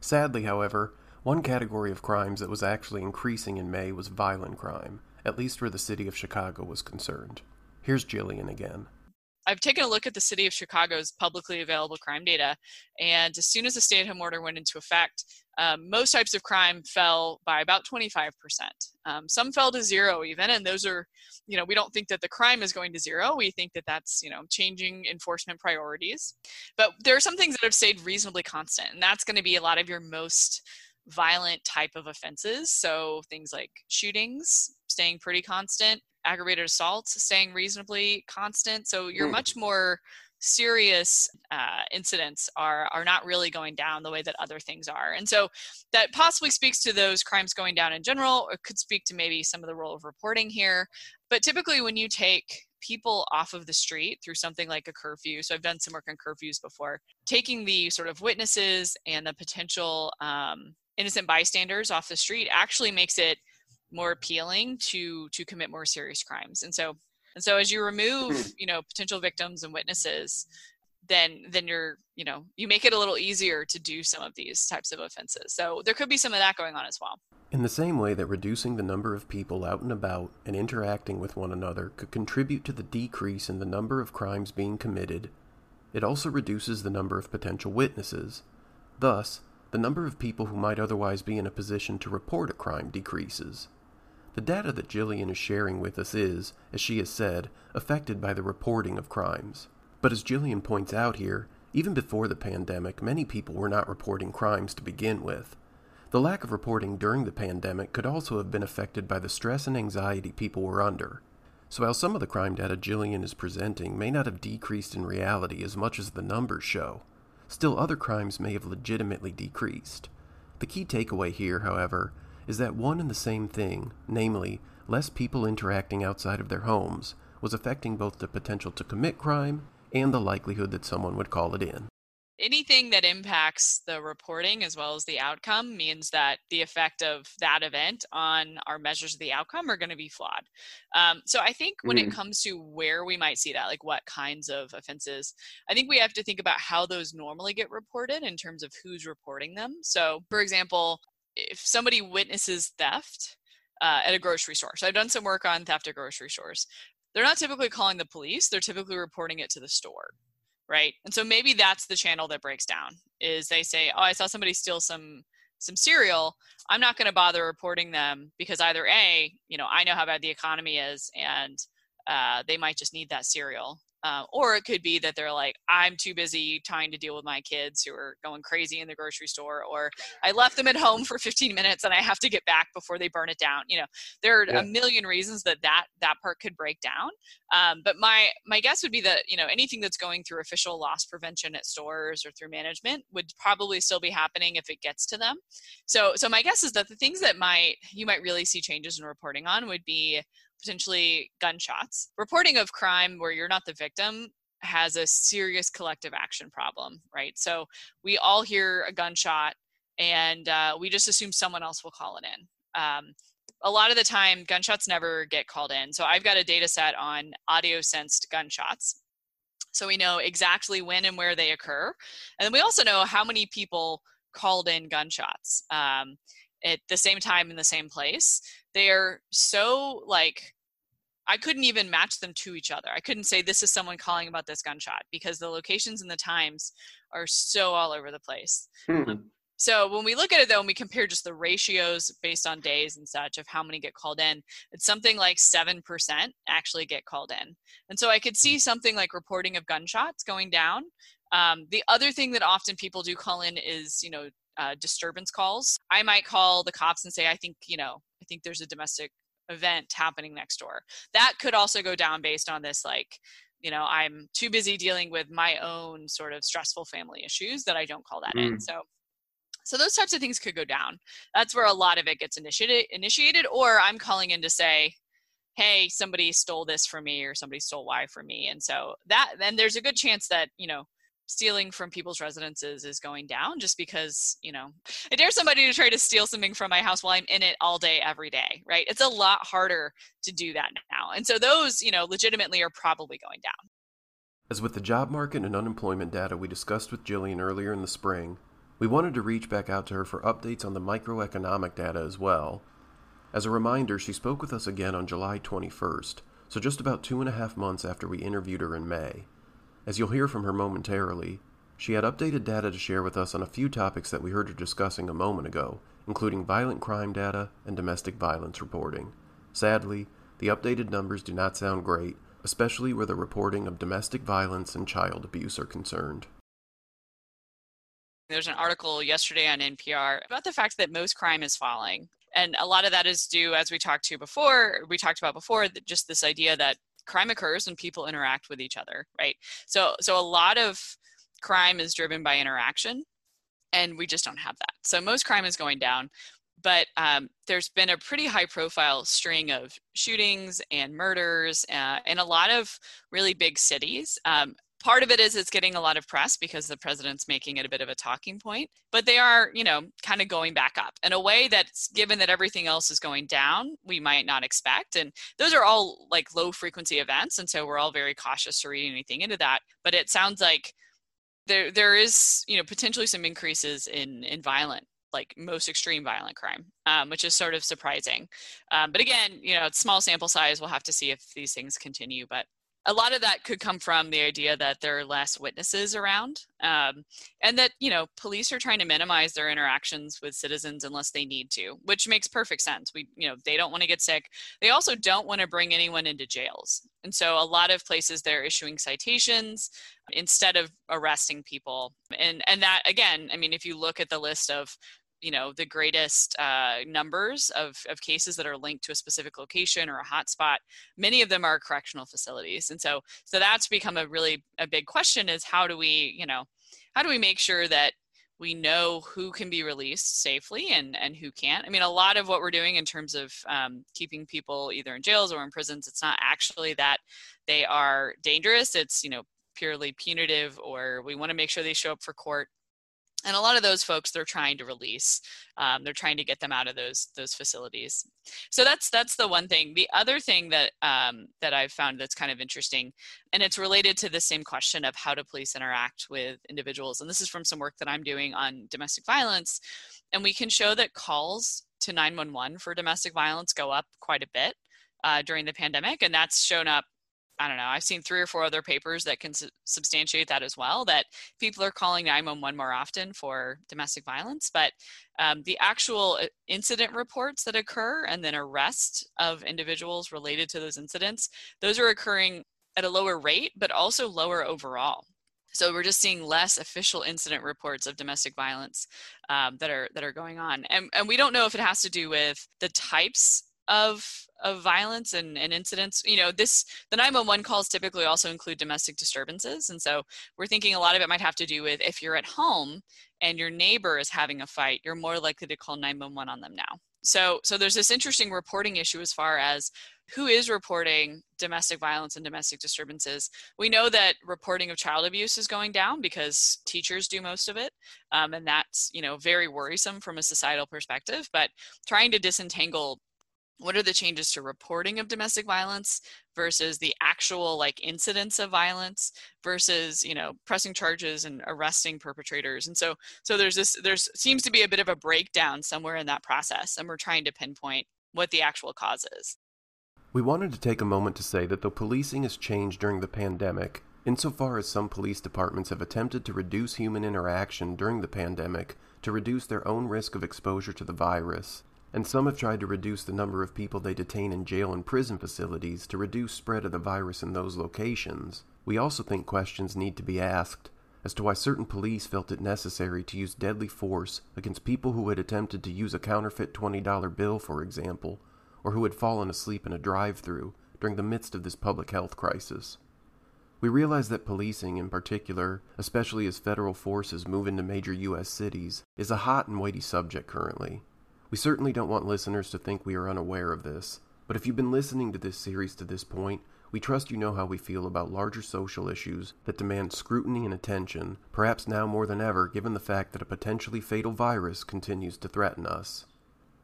Sadly, however, one category of crimes that was actually increasing in May was violent crime, at least where the city of Chicago was concerned. Here's Jillian again. I've taken a look at the city of Chicago's publicly available crime data, and as soon as the stay at home order went into effect, um, most types of crime fell by about 25%. Um, some fell to zero even, and those are, you know, we don't think that the crime is going to zero. We think that that's, you know, changing enforcement priorities. But there are some things that have stayed reasonably constant, and that's going to be a lot of your most violent type of offenses. So things like shootings staying pretty constant, aggravated assaults staying reasonably constant. So you're mm. much more serious uh, incidents are are not really going down the way that other things are. And so that possibly speaks to those crimes going down in general or could speak to maybe some of the role of reporting here. But typically when you take people off of the street through something like a curfew so i've done some work on curfews before taking the sort of witnesses and the potential um, innocent bystanders off the street actually makes it more appealing to to commit more serious crimes. And so and so as you remove hmm. you know potential victims and witnesses then then you're you know you make it a little easier to do some of these types of offenses. So there could be some of that going on as well. In the same way that reducing the number of people out and about and interacting with one another could contribute to the decrease in the number of crimes being committed it also reduces the number of potential witnesses. Thus the number of people who might otherwise be in a position to report a crime decreases the data that Jillian is sharing with us is, as she has said, affected by the reporting of crimes. But as Jillian points out here, even before the pandemic, many people were not reporting crimes to begin with. The lack of reporting during the pandemic could also have been affected by the stress and anxiety people were under. So while some of the crime data Jillian is presenting may not have decreased in reality as much as the numbers show, still other crimes may have legitimately decreased. The key takeaway here, however, is that one and the same thing, namely, less people interacting outside of their homes, was affecting both the potential to commit crime and the likelihood that someone would call it in anything that impacts the reporting as well as the outcome means that the effect of that event on our measures of the outcome are going to be flawed. Um, so I think when mm. it comes to where we might see that, like what kinds of offenses, I think we have to think about how those normally get reported in terms of who's reporting them. So, for example, if somebody witnesses theft uh, at a grocery store, so I've done some work on theft at grocery stores. They're not typically calling the police, they're typically reporting it to the store right and so maybe that's the channel that breaks down is they say oh i saw somebody steal some some cereal i'm not going to bother reporting them because either a you know i know how bad the economy is and uh, they might just need that cereal uh, or it could be that they're like, I'm too busy trying to deal with my kids who are going crazy in the grocery store, or I left them at home for 15 minutes and I have to get back before they burn it down. You know, there are yeah. a million reasons that that that part could break down. Um, but my my guess would be that you know anything that's going through official loss prevention at stores or through management would probably still be happening if it gets to them. So so my guess is that the things that might you might really see changes in reporting on would be potentially gunshots. Reporting of crime where you're not the victim has a serious collective action problem, right? So we all hear a gunshot and uh, we just assume someone else will call it in. Um, a lot of the time, gunshots never get called in. So I've got a data set on audio sensed gunshots. So we know exactly when and where they occur. And we also know how many people called in gunshots. Um, at the same time in the same place they're so like I couldn't even match them to each other. I couldn't say this is someone calling about this gunshot because the locations and the times are so all over the place. Mm-hmm. So when we look at it though, and we compare just the ratios based on days and such of how many get called in, it's something like 7% actually get called in. And so I could see something like reporting of gunshots going down. Um, the other thing that often people do call in is, you know, uh, disturbance calls. I might call the cops and say, I think, you know, think there's a domestic event happening next door. That could also go down based on this, like, you know, I'm too busy dealing with my own sort of stressful family issues that I don't call that mm. in. So, so those types of things could go down. That's where a lot of it gets initiated, initiated, or I'm calling in to say, hey, somebody stole this from me or somebody stole Y from me. And so that, then there's a good chance that, you know, stealing from people's residences is going down just because you know i dare somebody to try to steal something from my house while i'm in it all day every day right? It's a lot harder to do that now and so those you know legitimately are probably going down. As with the job market and unemployment data we discussed with jillian earlier in the spring we wanted to reach back out to her for updates on the microeconomic data as well. As a reminder she spoke with us again on july 21st so just about two and a half months after we interviewed her in may as you'll hear from her momentarily, she had updated data to share with us on a few topics that we heard her discussing a moment ago, including violent crime data and domestic violence reporting. Sadly, the updated numbers do not sound great, especially where the reporting of domestic violence and child abuse are concerned. There's an article yesterday on NPR about the fact that most crime is falling. And a lot of that is due, as we talked to before, we talked about before, just this idea that crime occurs when people interact with each other, right? So so a lot of crime is driven by interaction, and we just don't have that. So most crime is going down, but um, there's been a pretty high profile string of shootings and murders uh, in a lot of really big cities. Um, part of it is it's getting a lot of press because the president's making it a bit of a talking point but they are you know kind of going back up in a way that's given that everything else is going down we might not expect and those are all like low frequency events and so we're all very cautious to read anything into that but it sounds like there there is you know potentially some increases in in violent like most extreme violent crime, um, which is sort of surprising. Um, but again, you know, it's small sample size. We'll have to see if these things continue. But a lot of that could come from the idea that there are less witnesses around um, and that you know police are trying to minimize their interactions with citizens unless they need to which makes perfect sense. We you know they don't want to get sick. They also don't want to bring anyone into jails. And so a lot of places they're issuing citations instead of arresting people. And and that again i mean if you look at the list of you know the greatest uh, numbers of, of cases that are linked to a specific location or a hotspot many of them are correctional facilities. And so so that's become a really a big question is how do we you know how do we make sure that we know who can be released safely and and who can't? I mean a lot of what we're doing in terms of um, keeping people either in jails or in prisons it's not actually that they are dangerous. It's you know purely punitive or we want to make sure they show up for court and a lot of those folks they're trying to release um, they're trying to get them out of those those facilities. So that's that's the one thing. The other thing that um, that i've found that's kind of interesting and it's related to the same question of how do police interact with individuals and this is from some work that i'm doing on domestic violence and we can show that calls to 911 for domestic violence go up quite a bit uh, during the pandemic and that's shown up I don't know, I've seen three or four other papers that can su- substantiate that as well, that people are calling 911 more often for domestic violence. But um, the actual uh, incident reports that occur and then arrest of individuals related to those incidents, those are occurring at a lower rate, but also lower overall. So we're just seeing less official incident reports of domestic violence um, that are that are going on, and and we don't know if it has to do with the types of of violence and, and incidents. You know this the 911 calls typically also include domestic disturbances. And so we're thinking a lot of it might have to do with if you're at home and your neighbor is having a fight you're more likely to call 911 on them now. So so there's this interesting reporting issue as far as who is reporting domestic violence and domestic disturbances. We know that reporting of child abuse is going down because teachers do most of it um, and that's you know very worrisome from a societal perspective but trying to disentangle what are the changes to reporting of domestic violence versus the actual like incidents of violence versus you know pressing charges and arresting perpetrators? And so so there's this there's seems to be a bit of a breakdown somewhere in that process and we're trying to pinpoint what the actual cause is. We wanted to take a moment to say that though policing has changed during the pandemic insofar as some police departments have attempted to reduce human interaction during the pandemic to reduce their own risk of exposure to the virus and some have tried to reduce the number of people they detain in jail and prison facilities to reduce spread of the virus in those locations. We also think questions need to be asked as to why certain police felt it necessary to use deadly force against people who had attempted to use a counterfeit $20 bill, for example, or who had fallen asleep in a drive-through during the midst of this public health crisis. We realize that policing, in particular, especially as federal forces move into major U.S. cities, is a hot and weighty subject currently, we certainly don't want listeners to think we are unaware of this, but if you've been listening to this series to this point, we trust you know how we feel about larger social issues that demand scrutiny and attention, perhaps now more than ever given the fact that a potentially fatal virus continues to threaten us.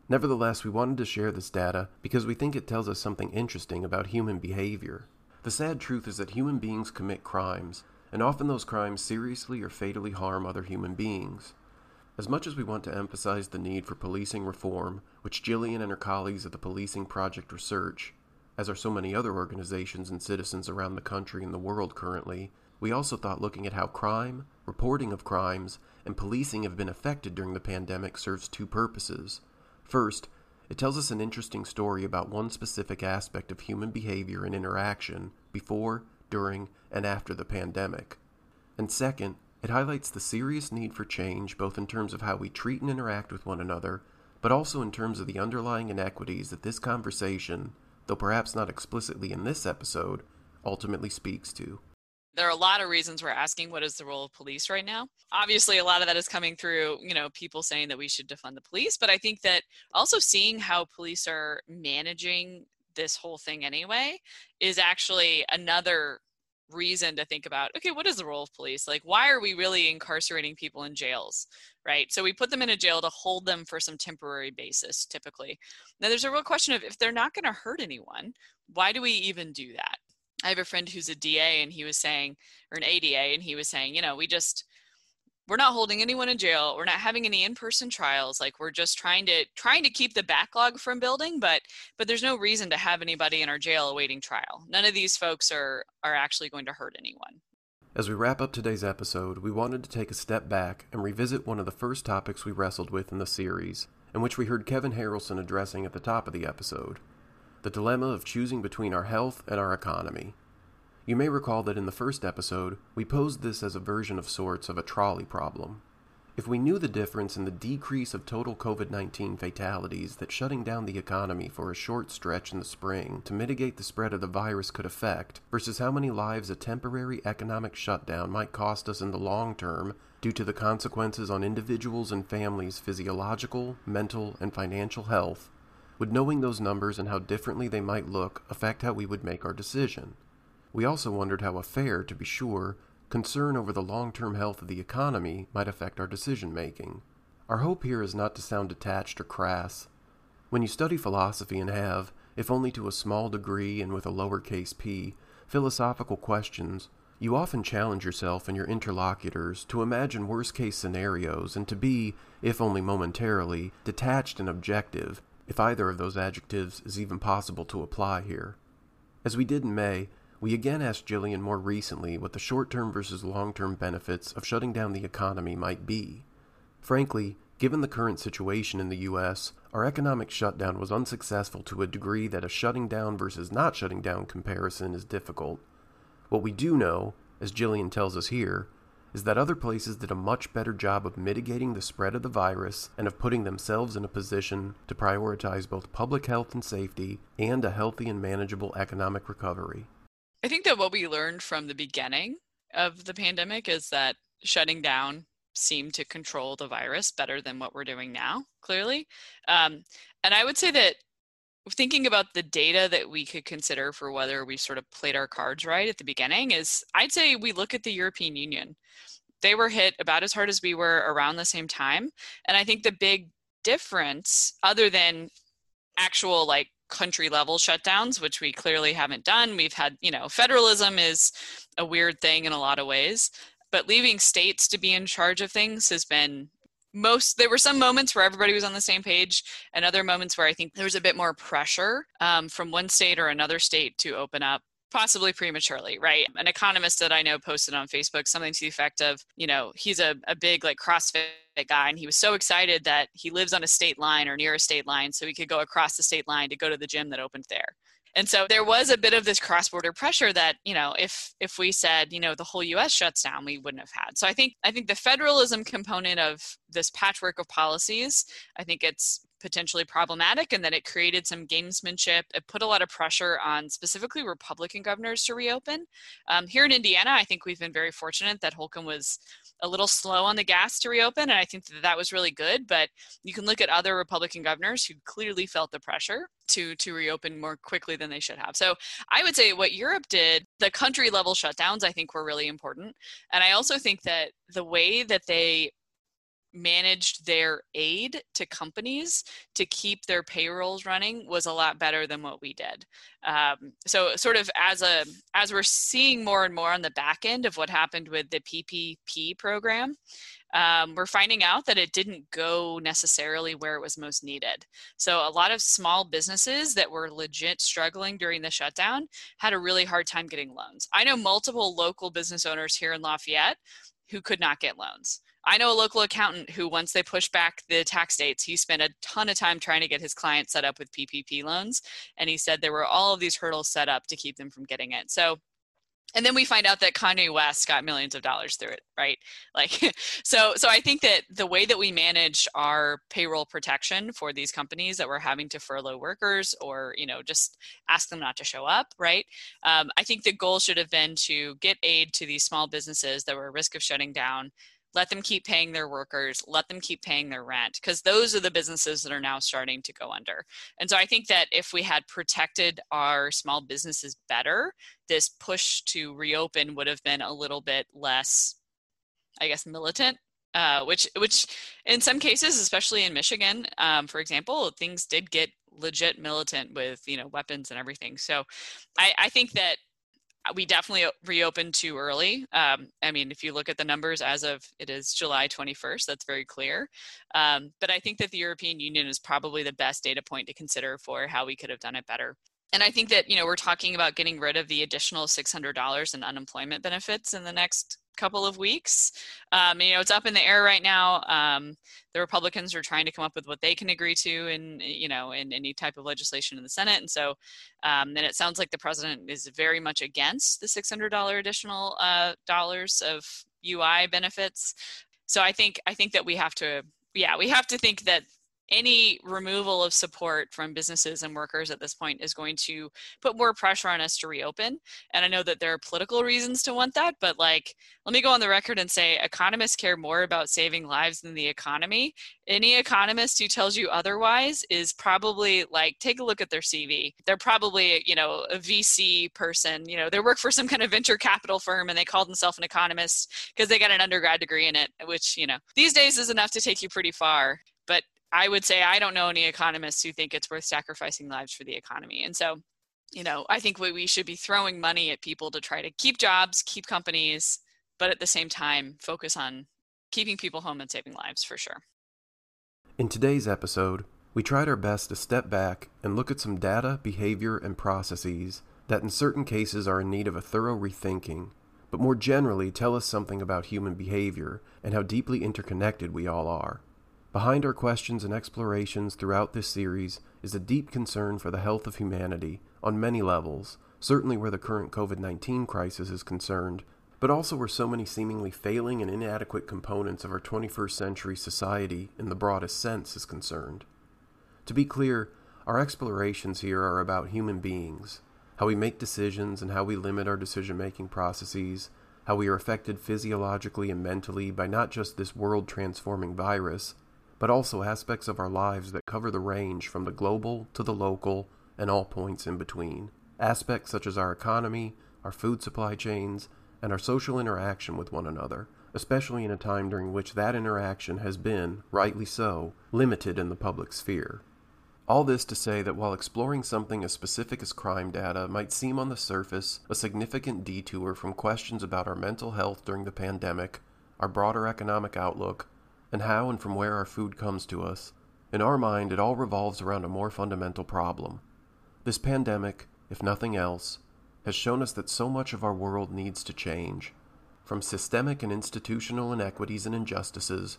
Nevertheless, we wanted to share this data because we think it tells us something interesting about human behavior. The sad truth is that human beings commit crimes, and often those crimes seriously or fatally harm other human beings. As much as we want to emphasize the need for policing reform, which Jillian and her colleagues at the Policing Project Research, as are so many other organizations and citizens around the country and the world currently, we also thought looking at how crime, reporting of crimes, and policing have been affected during the pandemic serves two purposes. First, it tells us an interesting story about one specific aspect of human behavior and interaction before, during, and after the pandemic. And second, it highlights the serious need for change both in terms of how we treat and interact with one another, but also in terms of the underlying inequities that this conversation, though perhaps not explicitly in this episode, ultimately speaks to. There are a lot of reasons we're asking what is the role of police right now. Obviously, a lot of that is coming through, you know, people saying that we should defund the police, but I think that also seeing how police are managing this whole thing anyway is actually another reason to think about okay what is the role of police? Like why are we really incarcerating people in jails? Right? So we put them in a jail to hold them for some temporary basis typically. Now there's a real question of if they're not going to hurt anyone why do we even do that? I have a friend who's a da and he was saying or an ada and he was saying you know we just we're not holding anyone in jail we're not having any in-person trials like we're just trying to trying to keep the backlog from building but but there's no reason to have anybody in our jail awaiting trial. None of these folks are are actually going to hurt anyone. As we wrap up today's episode we wanted to take a step back and revisit one of the first topics we wrestled with in the series and which we heard kevin harrelson addressing at the top of the episode the dilemma of choosing between our health and our economy you may recall that in the first episode, we posed this as a version of sorts of a trolley problem. If we knew the difference in the decrease of total COVID 19 fatalities that shutting down the economy for a short stretch in the spring to mitigate the spread of the virus could affect, versus how many lives a temporary economic shutdown might cost us in the long term due to the consequences on individuals and families' physiological, mental, and financial health, would knowing those numbers and how differently they might look affect how we would make our decision? We also wondered how a fair, to be sure, concern over the long term health of the economy might affect our decision making. Our hope here is not to sound detached or crass. When you study philosophy and have, if only to a small degree and with a lowercase p, philosophical questions, you often challenge yourself and your interlocutors to imagine worst case scenarios and to be, if only momentarily, detached and objective, if either of those adjectives is even possible to apply here. As we did in May, we again asked Jillian more recently what the short term versus long term benefits of shutting down the economy might be. Frankly, given the current situation in the U.S., our economic shutdown was unsuccessful to a degree that a shutting down versus not shutting down comparison is difficult. What we do know, as Jillian tells us here, is that other places did a much better job of mitigating the spread of the virus and of putting themselves in a position to prioritize both public health and safety and a healthy and manageable economic recovery. I think that what we learned from the beginning of the pandemic is that shutting down seemed to control the virus better than what we're doing now, clearly. Um, and I would say that thinking about the data that we could consider for whether we sort of played our cards right at the beginning is I'd say we look at the European Union. They were hit about as hard as we were around the same time. And I think the big difference, other than actual like country level shutdowns, which we clearly haven't done. We've had, you know, federalism is a weird thing in a lot of ways, but leaving states to be in charge of things has been most there were some moments where everybody was on the same page and other moments where i think there was a bit more pressure um, from one state or another state to open up possibly prematurely, right? An economist that I know posted on Facebook something to the effect of, you know, he's a, a big like CrossFit guy and he was so excited that he lives on a state line or near a state line so he could go across the state line to go to the gym that opened there. And so there was a bit of this cross-border pressure that, you know, if if we said, you know, the whole US shuts down, we wouldn't have had. So I think I think the federalism component of this patchwork of policies, I think it's potentially problematic and that it created some gamesmanship. It put a lot of pressure on specifically Republican governors to reopen. Um, here in Indiana, I think we've been very fortunate that Holcomb was a little slow on the gas to reopen, and I think that that was really good. But you can look at other Republican governors who clearly felt the pressure to to reopen more quickly than they should have. So I would say what Europe did, the country level shutdowns, I think were really important, and I also think that the way that they managed their aid to companies to keep their payrolls running was a lot better than what we did. Um, so, sort of as a as we're seeing more and more on the back end of what happened with the PPP program, um, we're finding out that it didn't go necessarily where it was most needed. So, a lot of small businesses that were legit struggling during the shutdown had a really hard time getting loans. I know multiple local business owners here in Lafayette who could not get loans. I know a local accountant who, once they pushed back the tax dates, he spent a ton of time trying to get his clients set up with PPP loans. And he said there were all of these hurdles set up to keep them from getting it. So, and then we find out that Kanye West got millions of dollars through it, right? <laughs> Like, so, so I think that the way that we manage our payroll protection for these companies that we're having to furlough workers or, you know, just ask them not to show up, right? Um, I think the goal should have been to get aid to these small businesses that were at risk of shutting down let them keep paying their workers let them keep paying their rent because those are the businesses that are now starting to go under. And so i think that if we had protected our small businesses better this push to reopen would have been a little bit less i guess militant uh, which which in some cases especially in michigan um, for example things did get legit militant with you know weapons and everything. So I, I think that we definitely reopened too early. Um, I mean, if you look at the numbers as of it is July 21st, that's very clear. Um, but I think that the European Union is probably the best data point to consider for how we could have done it better. And I think that, you know, we're talking about getting rid of the additional $600 in unemployment benefits in the next couple of weeks. Um, you know, it's up in the air right now. Um, the Republicans are trying to come up with what they can agree to in, you know, in any type of legislation in the Senate. And so, um, it sounds like the president is very much against the $600 additional uh, dollars of UI benefits. so i think i think that we have to yeah we have to think that any removal of support from businesses and workers at this point is going to put more pressure on us to reopen. And I know that there are political reasons to want that, but like, let me go on the record and say economists care more about saving lives than the economy. Any economist who tells you otherwise is probably like, take a look at their CV. They're probably, you know, a VC person, you know, they work for some kind of venture capital firm and they call themselves an economist because they got an undergrad degree in it, which, you know, these days is enough to take you pretty far. But I would say I don't know any economists who think it's worth sacrificing lives for the economy. And so, you know, I think we we should be throwing money at people to try to keep jobs, keep companies, but at the same time, focus on keeping people home and saving lives for sure. In today's episode, we tried our best to step back and look at some data, behavior, and processes that in certain cases are in need of a thorough rethinking, but more generally tell us something about human behavior and how deeply interconnected we all are. Behind our questions and explorations throughout this series is a deep concern for the health of humanity on many levels, certainly where the current COVID 19 crisis is concerned, but also where so many seemingly failing and inadequate components of our 21st century society, in the broadest sense, is concerned. To be clear, our explorations here are about human beings, how we make decisions and how we limit our decision making processes, how we are affected physiologically and mentally by not just this world transforming virus but also aspects of our lives that cover the range from the global to the local and all points in between. Aspects such as our economy, our food supply chains, and our social interaction with one another, especially in a time during which that interaction has been, rightly so, limited in the public sphere. All this to say that while exploring something as specific as crime data might seem on the surface a significant detour from questions about our mental health during the pandemic, our broader economic outlook, and how and from where our food comes to us, in our mind it all revolves around a more fundamental problem. This pandemic, if nothing else, has shown us that so much of our world needs to change, from systemic and institutional inequities and injustices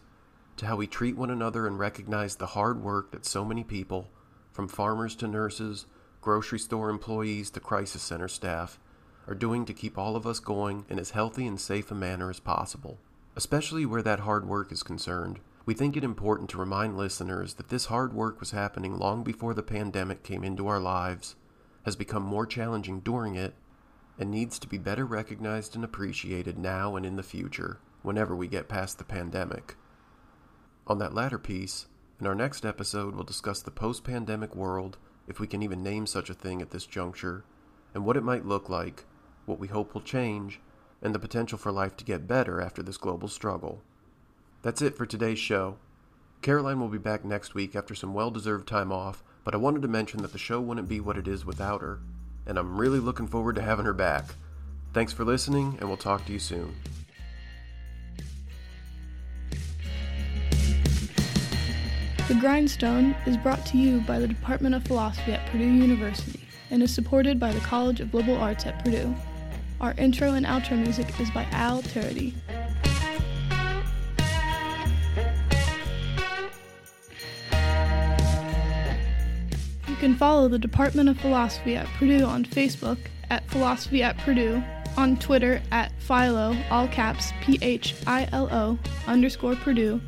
to how we treat one another and recognize the hard work that so many people, from farmers to nurses, grocery store employees to crisis center staff, are doing to keep all of us going in as healthy and safe a manner as possible. Especially where that hard work is concerned, we think it important to remind listeners that this hard work was happening long before the pandemic came into our lives, has become more challenging during it, and needs to be better recognized and appreciated now and in the future, whenever we get past the pandemic. On that latter piece, in our next episode, we'll discuss the post pandemic world, if we can even name such a thing at this juncture, and what it might look like, what we hope will change, and the potential for life to get better after this global struggle. That's it for today's show. Caroline will be back next week after some well deserved time off, but I wanted to mention that the show wouldn't be what it is without her, and I'm really looking forward to having her back. Thanks for listening, and we'll talk to you soon. The Grindstone is brought to you by the Department of Philosophy at Purdue University and is supported by the College of Liberal Arts at Purdue. Our intro and outro music is by Al Turity. You can follow the Department of Philosophy at Purdue on Facebook at Philosophy at Purdue, on Twitter at Philo, all caps P H I L O underscore Purdue,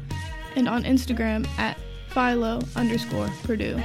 and on Instagram at Philo underscore Purdue.